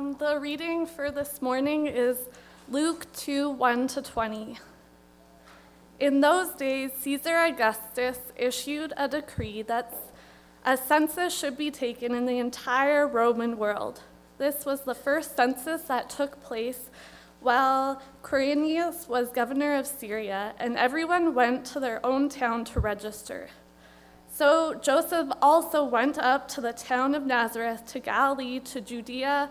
Um, the reading for this morning is Luke 2 1 to 20. In those days, Caesar Augustus issued a decree that a census should be taken in the entire Roman world. This was the first census that took place while Quirinius was governor of Syria, and everyone went to their own town to register. So Joseph also went up to the town of Nazareth, to Galilee, to Judea,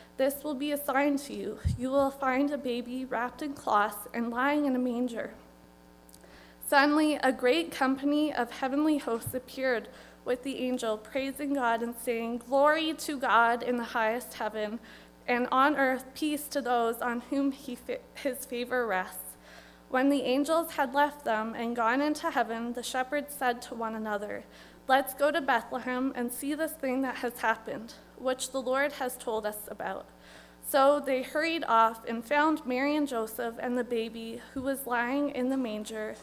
This will be a sign to you. You will find a baby wrapped in cloths and lying in a manger. Suddenly, a great company of heavenly hosts appeared with the angel, praising God and saying, Glory to God in the highest heaven and on earth peace to those on whom he, his favor rests. When the angels had left them and gone into heaven, the shepherds said to one another, Let's go to Bethlehem and see this thing that has happened, which the Lord has told us about. So they hurried off and found Mary and Joseph and the baby who was lying in the manger.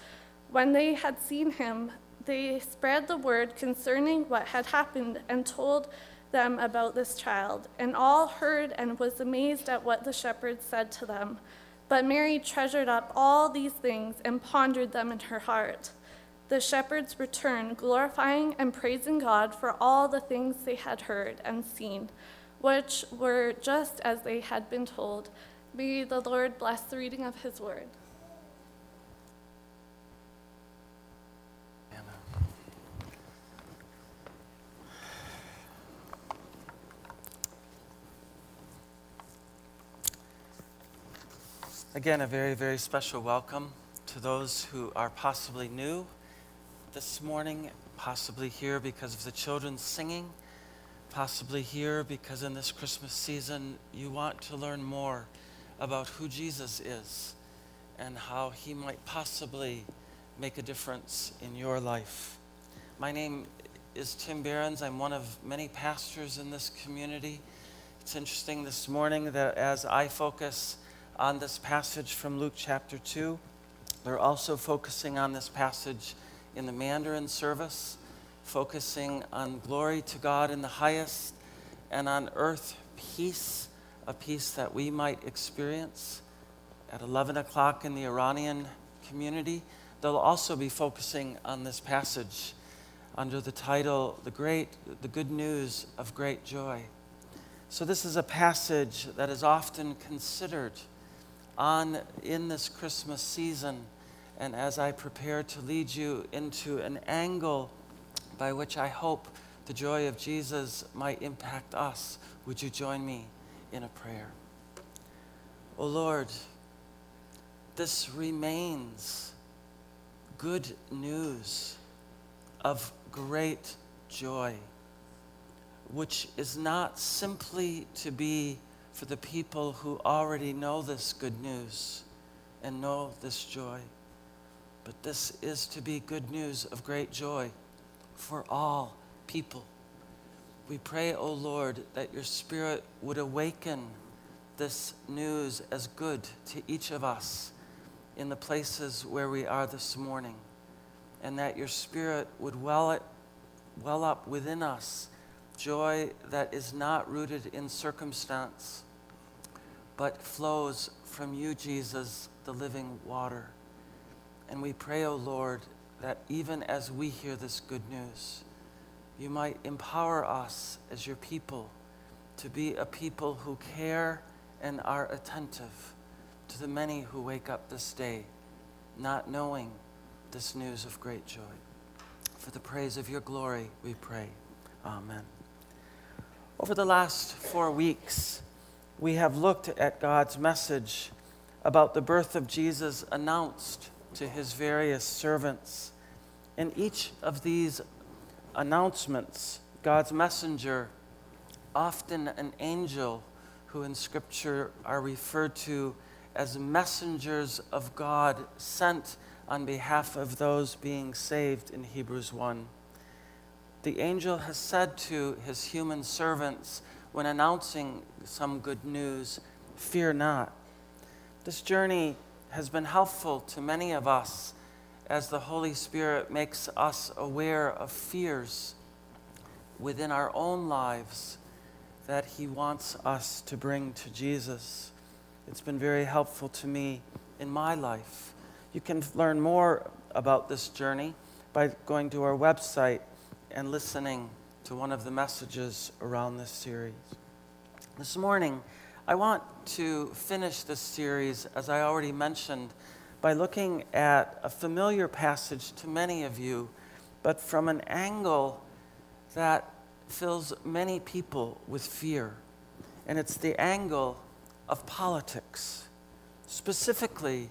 When they had seen him, they spread the word concerning what had happened and told them about this child, and all heard and was amazed at what the shepherds said to them. But Mary treasured up all these things and pondered them in her heart. The shepherds returned, glorifying and praising God for all the things they had heard and seen, which were just as they had been told. May the Lord bless the reading of his word. Again, a very, very special welcome to those who are possibly new this morning, possibly here because of the children singing, possibly here because in this Christmas season you want to learn more about who Jesus is and how he might possibly make a difference in your life. My name is Tim Behrens. I'm one of many pastors in this community. It's interesting this morning that as I focus on this passage from Luke chapter 2. They're also focusing on this passage in the Mandarin service, focusing on glory to God in the highest and on earth peace, a peace that we might experience. At 11 o'clock in the Iranian community, they'll also be focusing on this passage under the title, The Great, the Good News of Great Joy. So, this is a passage that is often considered on in this Christmas season and as I prepare to lead you into an angle by which I hope the joy of Jesus might impact us, would you join me in a prayer? O oh Lord, this remains good news of great joy, which is not simply to be for the people who already know this good news and know this joy. But this is to be good news of great joy for all people. We pray, O Lord, that your Spirit would awaken this news as good to each of us in the places where we are this morning, and that your Spirit would well, it, well up within us joy that is not rooted in circumstance but flows from you, Jesus, the living water. And we pray, O oh Lord, that even as we hear this good news, you might empower us as your people to be a people who care and are attentive to the many who wake up this day not knowing this news of great joy. For the praise of your glory, we pray. Amen. Over the last four weeks, we have looked at God's message about the birth of Jesus announced to his various servants. In each of these announcements, God's messenger, often an angel who in Scripture are referred to as messengers of God sent on behalf of those being saved in Hebrews 1. The angel has said to his human servants when announcing some good news, Fear not. This journey has been helpful to many of us as the Holy Spirit makes us aware of fears within our own lives that He wants us to bring to Jesus. It's been very helpful to me in my life. You can learn more about this journey by going to our website and listening to one of the messages around this series. This morning, I want to finish this series, as I already mentioned, by looking at a familiar passage to many of you, but from an angle that fills many people with fear. And it's the angle of politics. Specifically,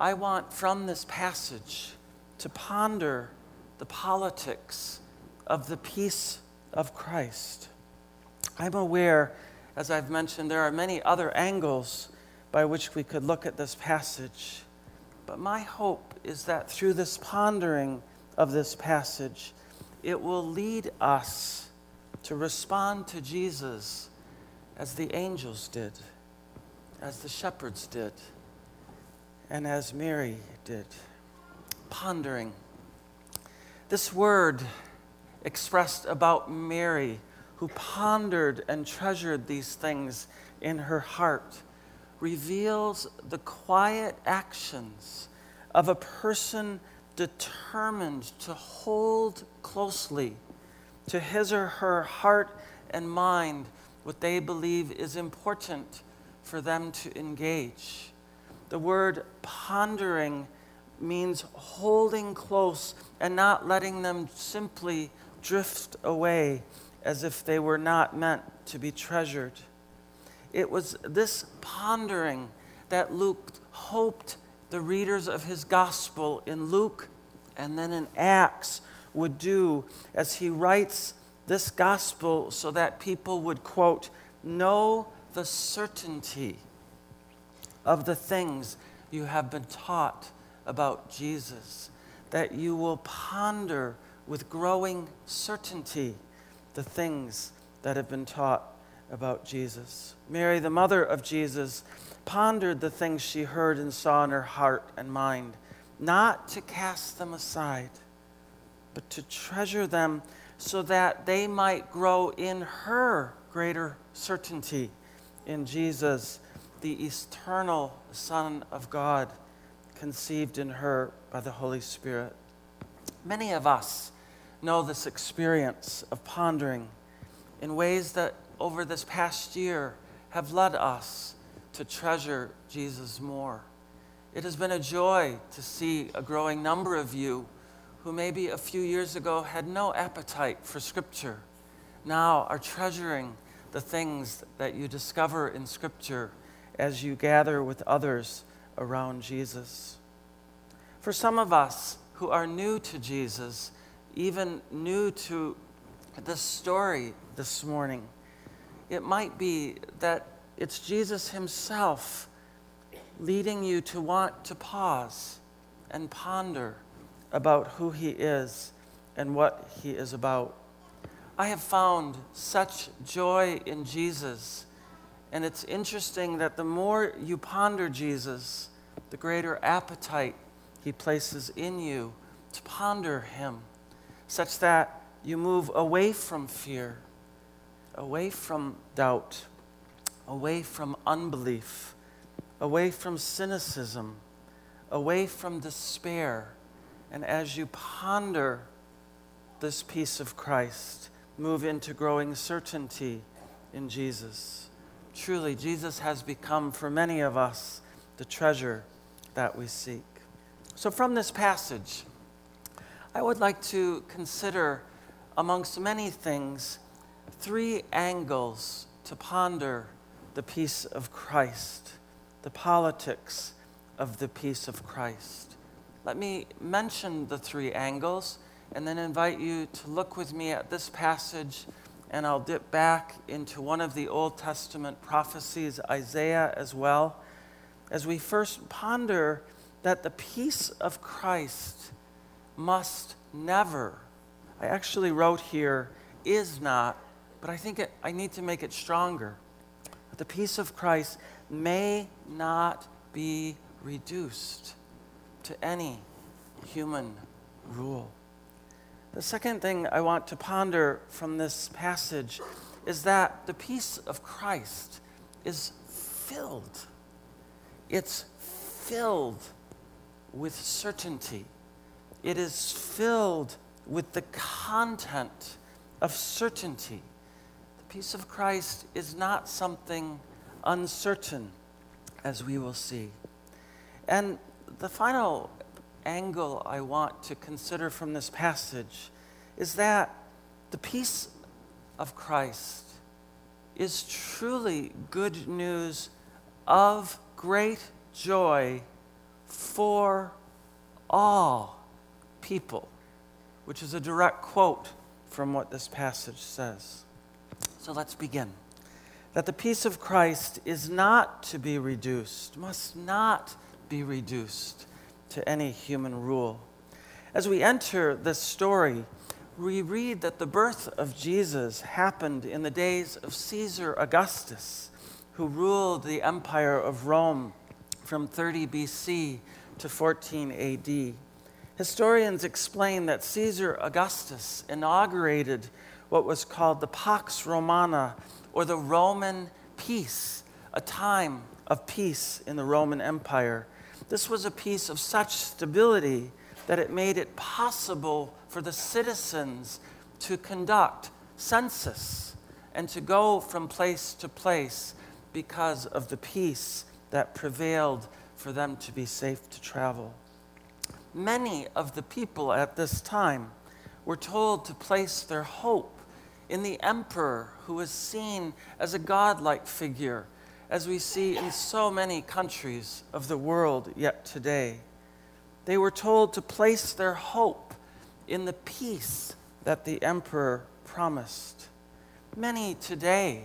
I want from this passage to ponder the politics of the peace of Christ. I'm aware, as I've mentioned, there are many other angles by which we could look at this passage. But my hope is that through this pondering of this passage, it will lead us to respond to Jesus as the angels did as the shepherds did and as Mary did. Pondering. This word expressed about Mary, who pondered and treasured these things in her heart, reveals the quiet actions of a person determined to hold closely to his or her heart and mind what they believe is important for them to engage. The word pondering means holding close and not letting them simply drift away as if they were not meant to be treasured. It was this pondering that Luke hoped the readers of his gospel in Luke and then in Acts would do as he writes this gospel so that people would, quote, know the certainty of the things you have been taught about Jesus, that you will ponder with growing certainty the things that have been taught about Jesus. Mary, the mother of Jesus, pondered the things she heard and saw in her heart and mind, not to cast them aside, but to treasure them so that they might grow in her greater certainty in Jesus, the eternal Son of God, conceived in her by the Holy Spirit. Many of us know this experience of pondering in ways that over this past year have led us to treasure Jesus more. It has been a joy to see a growing number of you who maybe a few years ago had no appetite for Scripture now are treasuring the things that you discover in Scripture as you gather with others around Jesus. For some of us who are new to Jesus, even new to this story this morning, it might be that it's Jesus Himself leading you to want to pause and ponder about who He is and what He is about. I have found such joy in Jesus. And it's interesting that the more you ponder Jesus, the greater appetite he places in you to ponder him, such that you move away from fear, away from doubt, away from unbelief, away from cynicism, away from despair. And as you ponder this peace of Christ, move into growing certainty in Jesus. truly, Jesus has become for many of us the treasure that we seek. So, from this passage, I would like to consider, amongst many things, three angles to ponder the peace of Christ, the politics of the peace of Christ. Let me mention the three angles and then invite you to look with me at this passage, and I'll dip back into one of the Old Testament prophecies, Isaiah as well, as we first ponder that the peace of Christ must never, I actually wrote here, is not, but I think it, I need to make it stronger. The peace of Christ may not be reduced to any human rule. The second thing I want to ponder from this passage is that the peace of Christ is filled. It's filled with certainty. It is filled with the content of certainty. The peace of Christ is not something uncertain, as we will see. And the final angle I want to consider from this passage is that the peace of Christ is truly good news of great joy for all people, which is a direct quote from what this passage says. So let's begin. That the peace of Christ is not to be reduced, must not be reduced to any human rule. As we enter this story, we read that the birth of Jesus happened in the days of Caesar Augustus, who ruled the empire of Rome from 30 BC to 14 AD. Historians explain that Caesar Augustus inaugurated what was called the Pax Romana, or the Roman peace, a time of peace in the Roman Empire. This was a peace of such stability that it made it possible for the citizens to conduct census and to go from place to place because of the peace that prevailed for them to be safe to travel. Many of the people at this time were told to place their hope in the emperor who was seen as a godlike figure, as we see in so many countries of the world yet today. They were told to place their hope in the peace that the emperor promised. Many today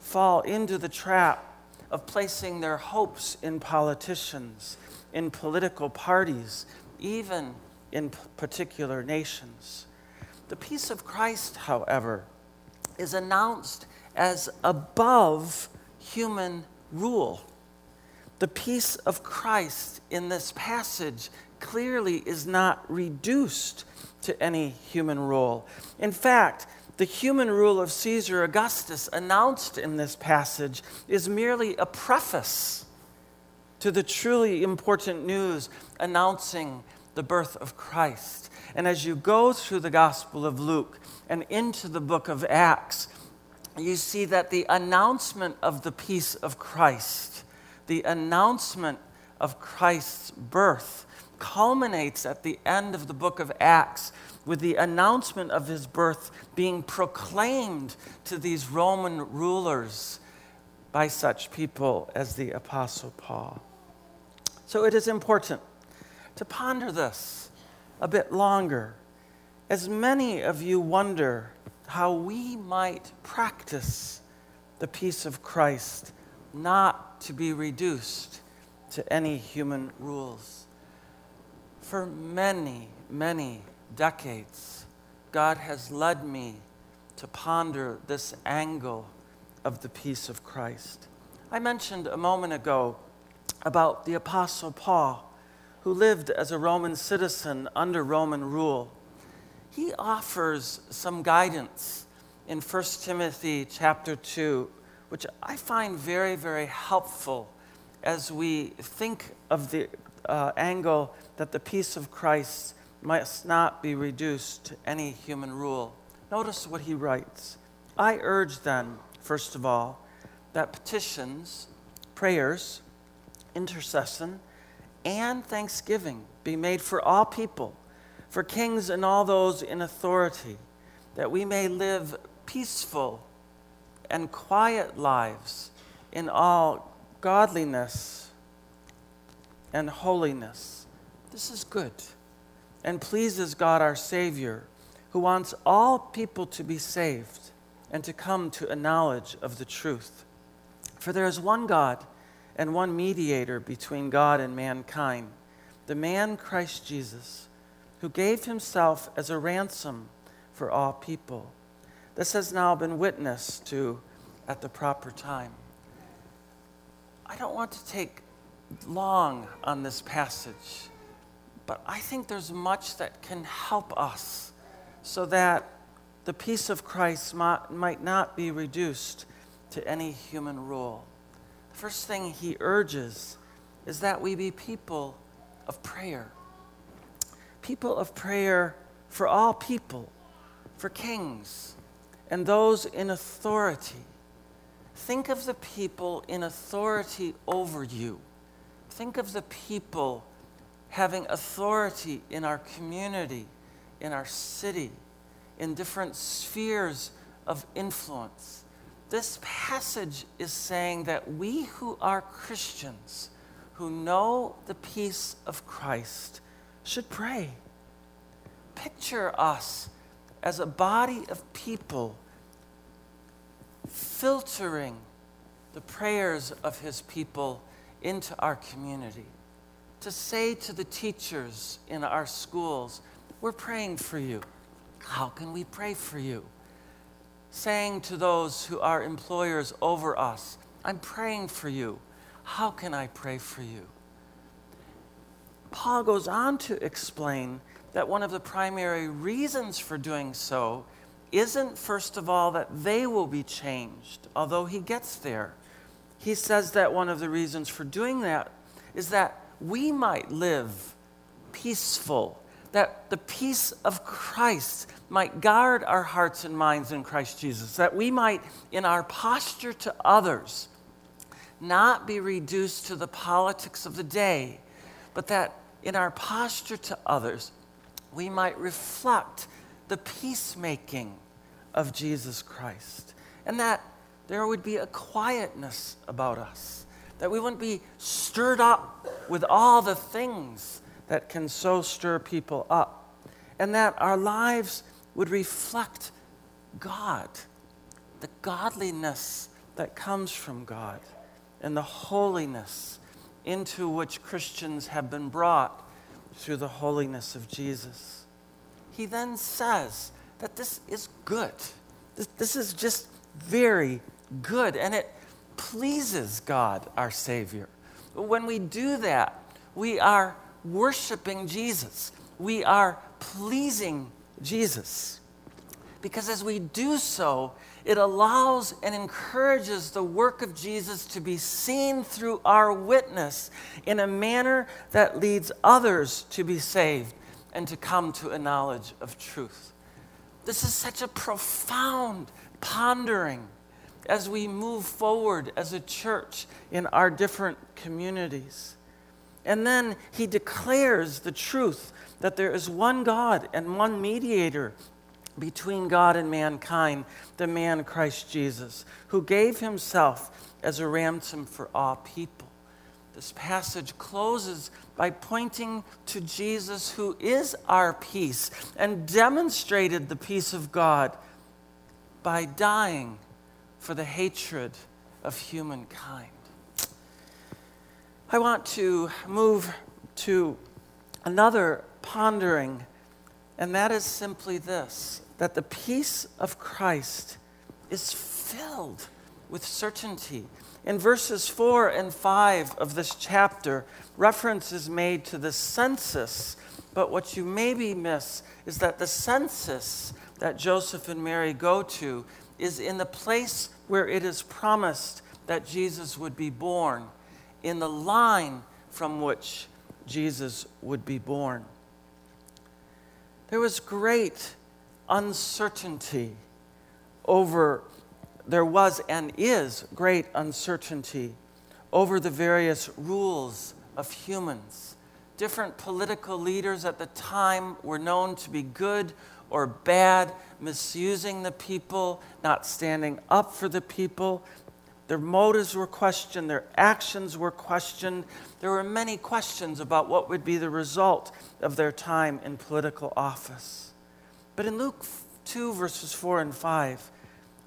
fall into the trap of placing their hopes in politicians, in political parties, even in particular nations. The peace of Christ, however, is announced as above human rule. The peace of Christ in this passage clearly is not reduced to any human rule. In fact, the human rule of Caesar Augustus announced in this passage is merely a preface to the truly important news announcing the birth of Christ. And as you go through the Gospel of Luke and into the book of Acts, you see that the announcement of the peace of Christ, the announcement of Christ's birth, culminates at the end of the book of Acts with the announcement of his birth being proclaimed to these Roman rulers by such people as the Apostle Paul. So it is important to ponder this a bit longer, as many of you wonder how we might practice the peace of Christ not to be reduced to any human rules. For many, many decades, God has led me to ponder this angle of the peace of Christ. I mentioned a moment ago about the Apostle Paul, who lived as a Roman citizen under Roman rule. He offers some guidance in 1 Timothy chapter 2, which I find very, very helpful as we think of the uh, angle that the peace of Christ must not be reduced to any human rule. Notice what he writes I urge then, first of all, that petitions, prayers, intercession, and thanksgiving be made for all people, for kings and all those in authority, that we may live peaceful and quiet lives in all godliness and holiness. This is good and pleases God our Savior, who wants all people to be saved and to come to a knowledge of the truth. For there is one God and one mediator between God and mankind, the man Christ Jesus, who gave himself as a ransom for all people. This has now been witnessed to at the proper time. I don't want to take long on this passage, but I think there's much that can help us so that the peace of Christ might not be reduced to any human rule. First thing he urges is that we be people of prayer. People of prayer for all people, for kings, and those in authority. Think of the people in authority over you. Think of the people having authority in our community, in our city, in different spheres of influence. This passage is saying that we who are Christians, who know the peace of Christ, should pray. Picture us as a body of people filtering the prayers of his people into our community. To say to the teachers in our schools, We're praying for you. How can we pray for you? Saying to those who are employers over us, I'm praying for you. How can I pray for you? Paul goes on to explain that one of the primary reasons for doing so isn't, first of all, that they will be changed, although he gets there. He says that one of the reasons for doing that is that we might live peaceful, that the peace of Christ might guard our hearts and minds in Christ Jesus, that we might, in our posture to others, not be reduced to the politics of the day, but that in our posture to others, we might reflect the peacemaking of Jesus Christ. And that there would be a quietness about us, that we wouldn't be stirred up with all the things that can so stir people up, and that our lives would reflect God, the godliness that comes from God, and the holiness into which Christians have been brought through the holiness of Jesus. He then says that this is good. This, this is just very good, and it pleases God, our Savior. When we do that, we are worshiping Jesus. We are pleasing Jesus. Because as we do so, it allows and encourages the work of Jesus to be seen through our witness in a manner that leads others to be saved and to come to a knowledge of truth. This is such a profound pondering as we move forward as a church in our different communities. And then he declares the truth that there is one God and one mediator between God and mankind, the man Christ Jesus, who gave himself as a ransom for all people. This passage closes by pointing to Jesus, who is our peace, and demonstrated the peace of God by dying for the hatred of humankind. I want to move to another pondering, and that is simply this that the peace of Christ is filled with certainty. In verses 4 and 5 of this chapter, reference is made to the census, but what you maybe miss is that the census that Joseph and Mary go to is in the place where it is promised that Jesus would be born, in the line from which Jesus would be born. There was great uncertainty over there was and is great uncertainty over the various rules of humans. Different political leaders at the time were known to be good or bad, misusing the people, not standing up for the people. Their motives were questioned, their actions were questioned. There were many questions about what would be the result of their time in political office. But in Luke 2, verses 4 and 5,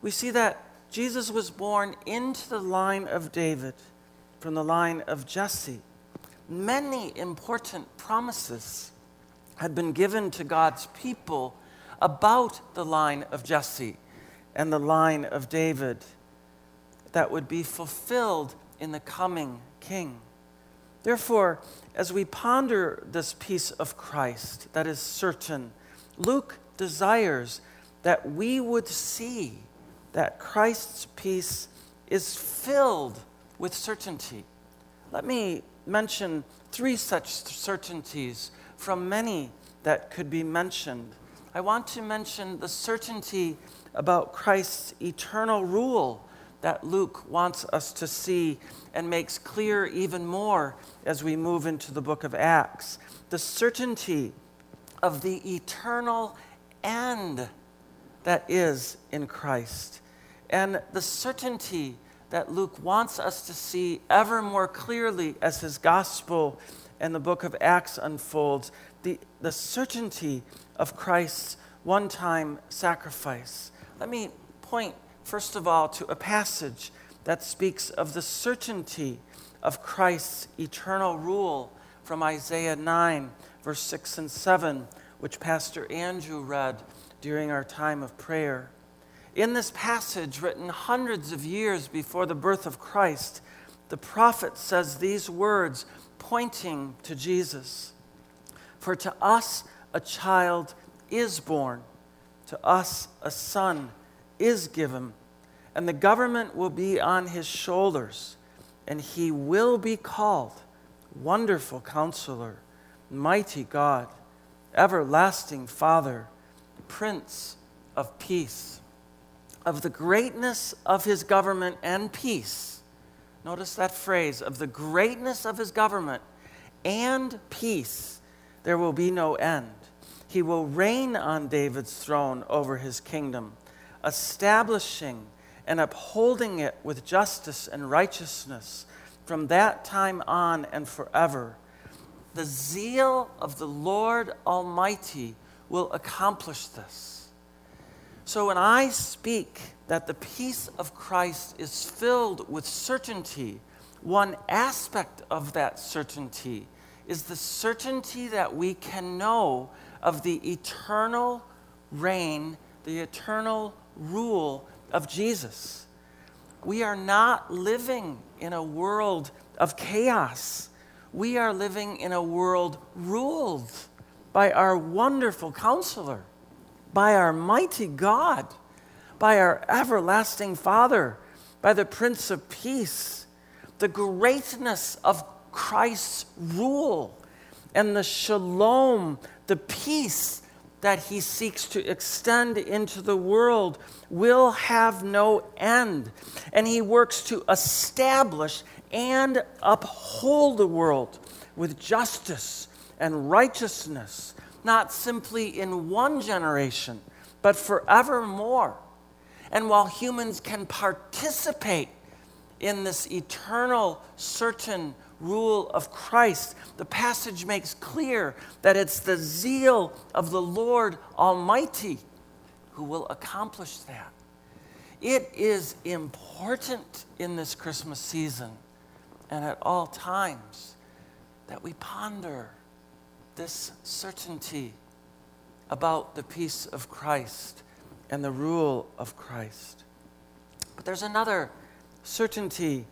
we see that Jesus was born into the line of David from the line of Jesse. Many important promises had been given to God's people about the line of Jesse and the line of David that would be fulfilled in the coming king. Therefore, as we ponder this peace of Christ that is certain, Luke desires that we would see that Christ's peace is filled with certainty. Let me mention three such certainties from many that could be mentioned. I want to mention the certainty about Christ's eternal rule that Luke wants us to see and makes clear even more as we move into the book of Acts. The certainty of the eternal end that is in Christ, and the certainty that Luke wants us to see ever more clearly as his gospel and the book of Acts unfolds the, the certainty of Christ's one time sacrifice. Let me point, first of all, to a passage that speaks of the certainty of Christ's eternal rule from Isaiah 9, verse 6 and 7, which Pastor Andrew read during our time of prayer. In this passage, written hundreds of years before the birth of Christ, the prophet says these words pointing to Jesus For to us a child is born, to us a son is given, and the government will be on his shoulders, and he will be called Wonderful Counselor, Mighty God, Everlasting Father, Prince of Peace. Of the greatness of his government and peace, notice that phrase, of the greatness of his government and peace, there will be no end. He will reign on David's throne over his kingdom, establishing and upholding it with justice and righteousness from that time on and forever. The zeal of the Lord Almighty will accomplish this. So when I speak that the peace of Christ is filled with certainty, one aspect of that certainty is the certainty that we can know of the eternal reign, the eternal rule of Jesus. We are not living in a world of chaos. We are living in a world ruled by our wonderful counselor, by our mighty God, by our everlasting Father, by the Prince of Peace. The greatness of Christ's rule and the shalom, the peace that he seeks to extend into the world will have no end. And he works to establish and uphold the world with justice and righteousness, not simply in one generation, but forevermore. And while humans can participate in this eternal, certain rule of Christ, the passage makes clear that it's the zeal of the Lord Almighty who will accomplish that. It is important in this Christmas season and at all times that we ponder this certainty about the peace of Christ and the rule of Christ. But there's another certainty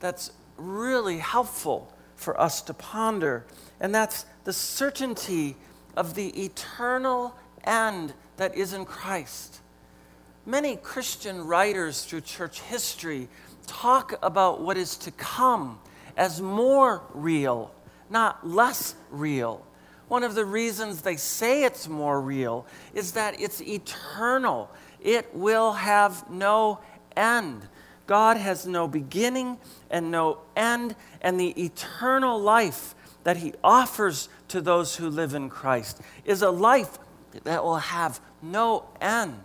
that's really helpful for us to ponder, and that's the certainty of the eternal end that is in Christ. Many Christian writers through church history talk about what is to come as more real, not less real. One of the reasons they say it's more real is that it's eternal. It will have no end. God has no beginning and no end, and the eternal life that He offers to those who live in Christ is a life that will have no end.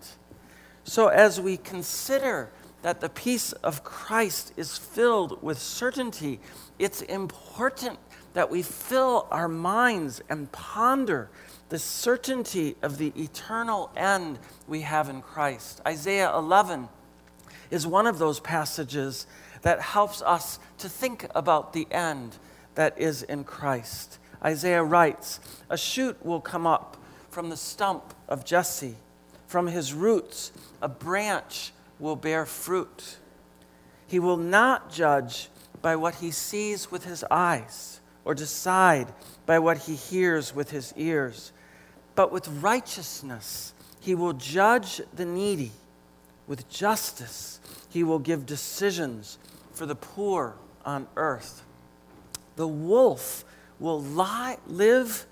So, as we consider that the peace of Christ is filled with certainty, it's important that we fill our minds and ponder the certainty of the eternal end we have in Christ. Isaiah 11 is one of those passages that helps us to think about the end that is in Christ. Isaiah writes, A shoot will come up from the stump of Jesse, from his roots, a branch will bear fruit. He will not judge by what he sees with his eyes, or decide by what he hears with his ears, but with righteousness he will judge the needy. With justice he will give decisions for the poor on earth. The wolf will lie, live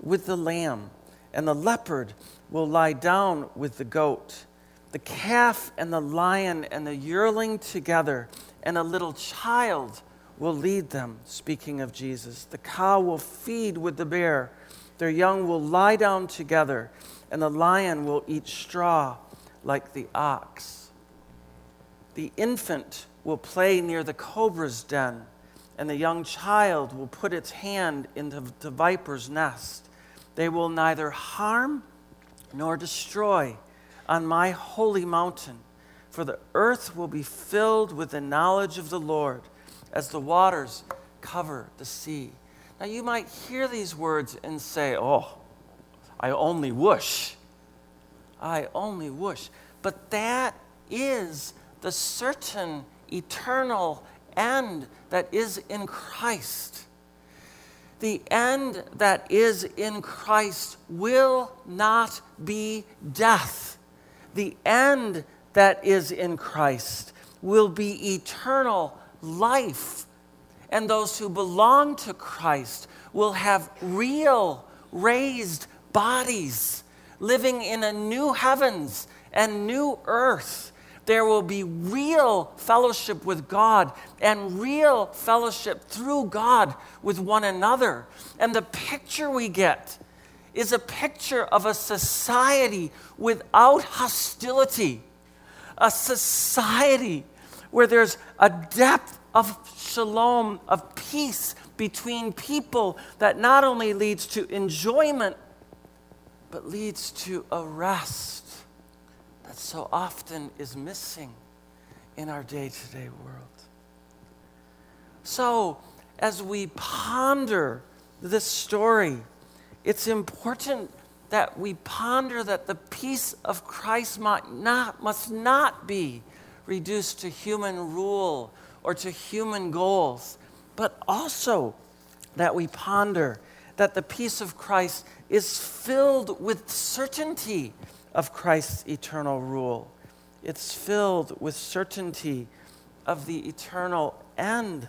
with the lamb, and the leopard will lie down with the goat. The calf and the lion and the yearling together, and a little child will lead them, speaking of Jesus. The cow will feed with the bear, their young will lie down together, and the lion will eat straw like the ox. The infant will play near the cobra's den and the young child will put its hand into the viper's nest. They will neither harm nor destroy on my holy mountain, for the earth will be filled with the knowledge of the Lord as the waters cover the sea. Now, you might hear these words and say, Oh, I only wish. I only wish. But that is the certain eternal end that is in Christ. The end that is in Christ will not be death. The end that is in Christ will be eternal life. And those who belong to Christ will have real, raised bodies, living in a new heavens and new earth there will be real fellowship with God and real fellowship through God with one another. And the picture we get is a picture of a society without hostility, a society where there's a depth of shalom, of peace between people that not only leads to enjoyment, but leads to a rest that so often is missing in our day to day world. So, as we ponder this story, it's important that we ponder that the peace of Christ might not, must not be reduced to human rule or to human goals, but also that we ponder that the peace of Christ is filled with certainty of Christ's eternal rule. It's filled with certainty of the eternal end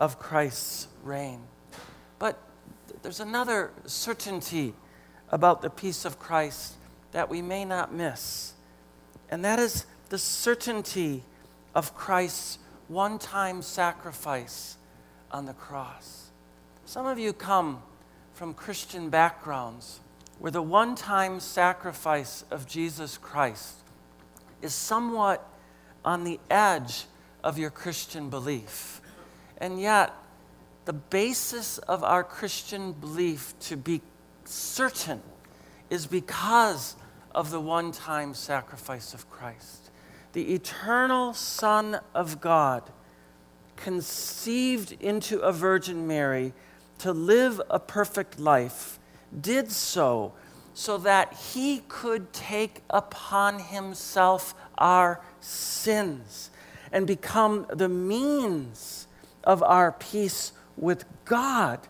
of Christ's reign. But there's another certainty about the peace of Christ that we may not miss, and that is the certainty of Christ's one time sacrifice on the cross. Some of you come from Christian backgrounds where the one time sacrifice of Jesus Christ is somewhat on the edge of your Christian belief. And yet, the basis of our Christian belief to be certain is because of the one time sacrifice of Christ. The eternal Son of God, conceived into a Virgin Mary to live a perfect life did so so that he could take upon himself our sins and become the means of our peace with God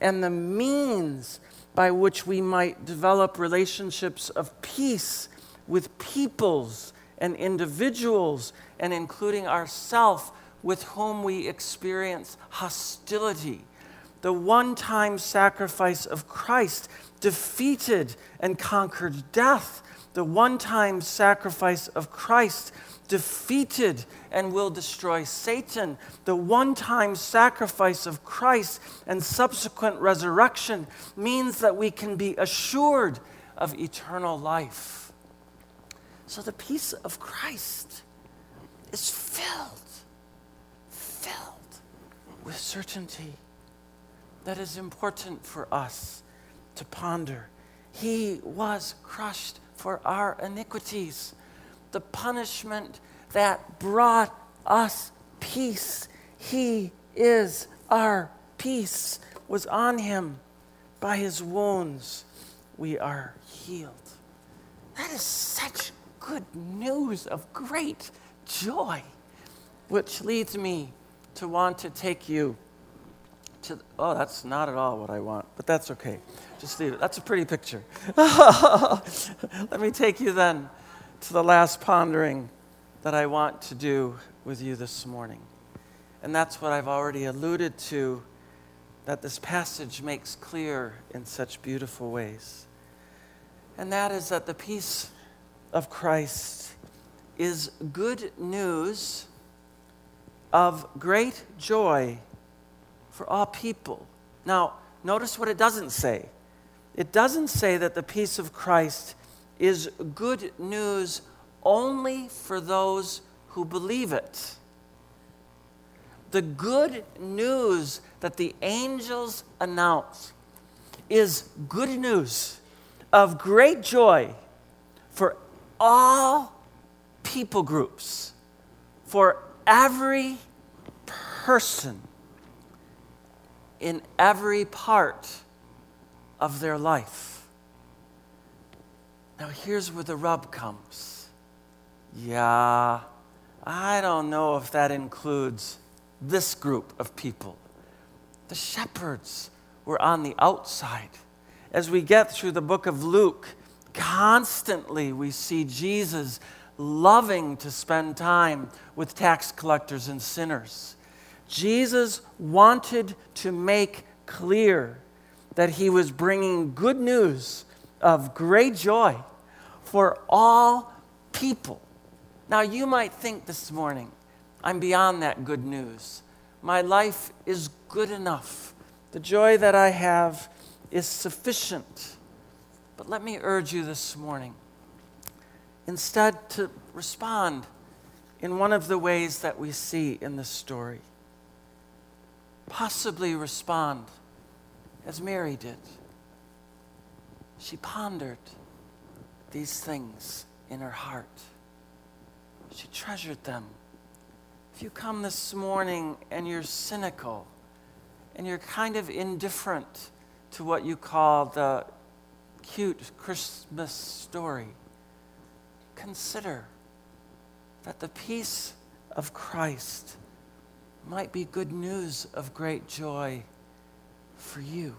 and the means by which we might develop relationships of peace with peoples and individuals and including ourselves with whom we experience hostility the one time sacrifice of Christ defeated and conquered death. The one time sacrifice of Christ defeated and will destroy Satan. The one time sacrifice of Christ and subsequent resurrection means that we can be assured of eternal life. So the peace of Christ is filled, filled with certainty that is important for us to ponder. He was crushed for our iniquities the punishment that brought us peace. He is our peace, was on him. By his wounds, we are healed. That is such good news of great joy, which leads me to want to take you to. Oh, that's not at all what I want, but that's okay. Just leave it. That's a pretty picture. Let me take you then to the last pondering that I want to do with you this morning. And that's what I've already alluded to, that this passage makes clear in such beautiful ways. And that is that the peace of Christ is good news of great joy for all people. Now, notice what it doesn't say. It doesn't say that the peace of Christ is good news only for those who believe it. The good news that the angels announce is good news of great joy for all people groups, for every person in every part of their life. Now, here's where the rub comes. Yeah, I don't know if that includes this group of people. The shepherds were on the outside. As we get through the book of Luke, constantly we see Jesus loving to spend time with tax collectors and sinners. Jesus wanted to make clear that he was bringing good news of great joy for all people. Now, you might think this morning, I'm beyond that good news. My life is good enough. The joy that I have is sufficient. But let me urge you this morning instead to respond in one of the ways that we see in this story. Possibly respond as Mary did she pondered these things in her heart. She treasured them. If you come this morning and you're cynical and you're kind of indifferent to what you call the cute Christmas story, consider that the peace of Christ might be good news of great joy for you.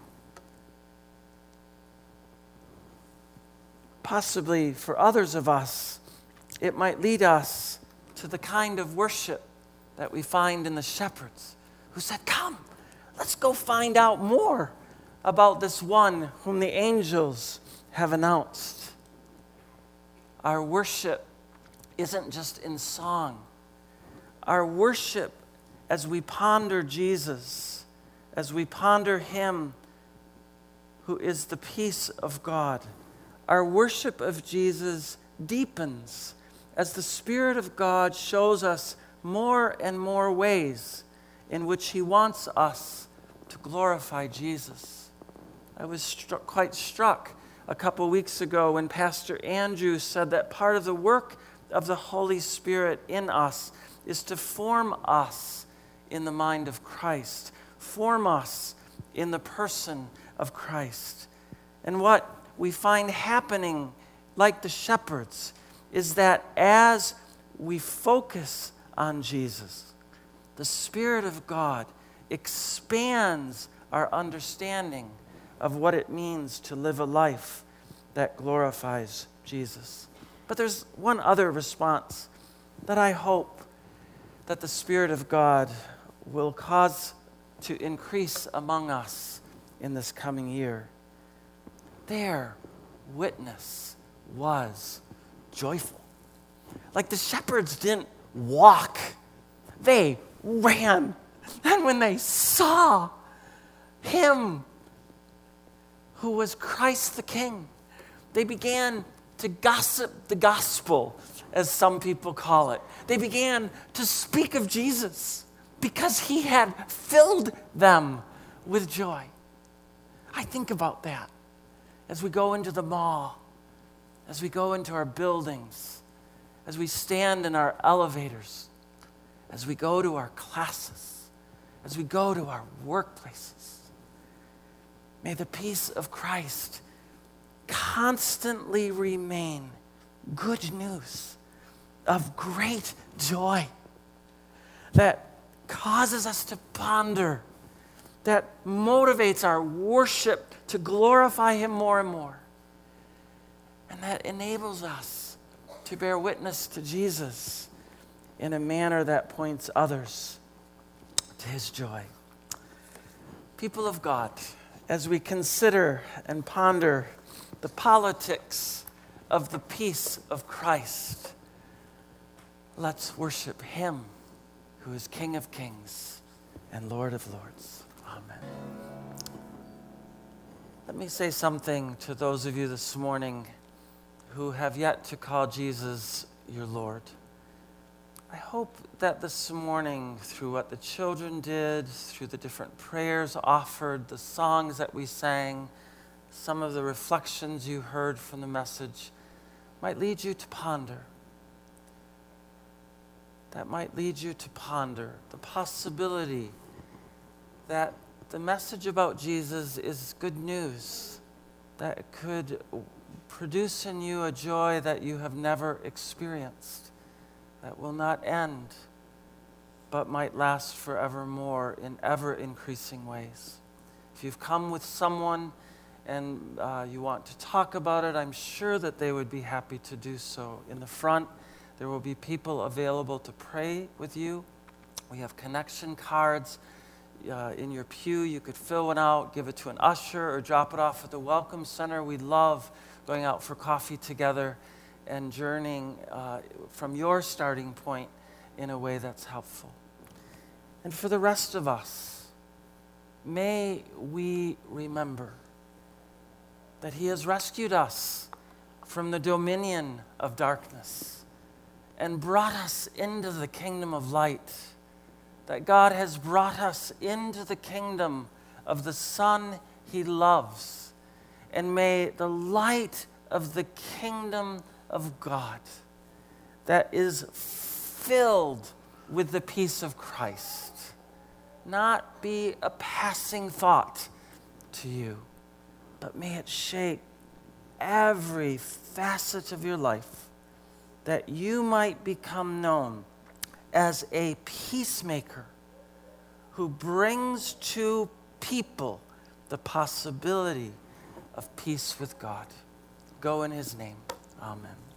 possibly for others of us, it might lead us to the kind of worship that we find in the shepherds who said, Come, let's go find out more about this one whom the angels have announced. Our worship isn't just in song, our worship as we ponder Jesus, as we ponder Him who is the peace of God our worship of Jesus deepens as the Spirit of God shows us more and more ways in which He wants us to glorify Jesus. I was quite struck a couple weeks ago when Pastor Andrew said that part of the work of the Holy Spirit in us is to form us in the mind of Christ, form us in the person of Christ. And what we find happening, like the shepherds, is that as we focus on Jesus, the Spirit of God expands our understanding of what it means to live a life that glorifies Jesus. But there's one other response that I hope that the Spirit of God will cause to increase among us in this coming year their witness was joyful. Like the shepherds didn't walk, they ran. And when they saw him who was Christ the King, they began to gossip the gospel, as some people call it. They began to speak of Jesus because he had filled them with joy. I think about that as we go into the mall, as we go into our buildings, as we stand in our elevators, as we go to our classes, as we go to our workplaces. May the peace of Christ constantly remain good news of great joy that causes us to ponder, that motivates our worship to glorify Him more and more, and that enables us to bear witness to Jesus in a manner that points others to His joy. People of God, as we consider and ponder the politics of the peace of Christ, let's worship Him who is King of kings and Lord of lords. Amen. Let me say something to those of you this morning who have yet to call Jesus your Lord. I hope that this morning, through what the children did, through the different prayers offered, the songs that we sang, some of the reflections you heard from the message, might lead you to ponder. That might lead you to ponder the possibility that the message about Jesus is good news, that could produce in you a joy that you have never experienced that will not end, but might last forevermore in ever increasing ways. If you've come with someone and uh, you want to talk about it, I'm sure that they would be happy to do so. In the front, there will be people available to pray with you. We have connection cards. Uh, in your pew, you could fill one out, give it to an usher, or drop it off at the Welcome Center. We love going out for coffee together and journeying uh, from your starting point in a way that's helpful. And for the rest of us, may we remember that He has rescued us from the dominion of darkness and brought us into the kingdom of light. That God has brought us into the kingdom of the Son He loves. And may the light of the kingdom of God that is filled with the peace of Christ not be a passing thought to you, but may it shape every facet of your life that you might become known as a peacemaker who brings to people the possibility of peace with God. Go in his name. Amen.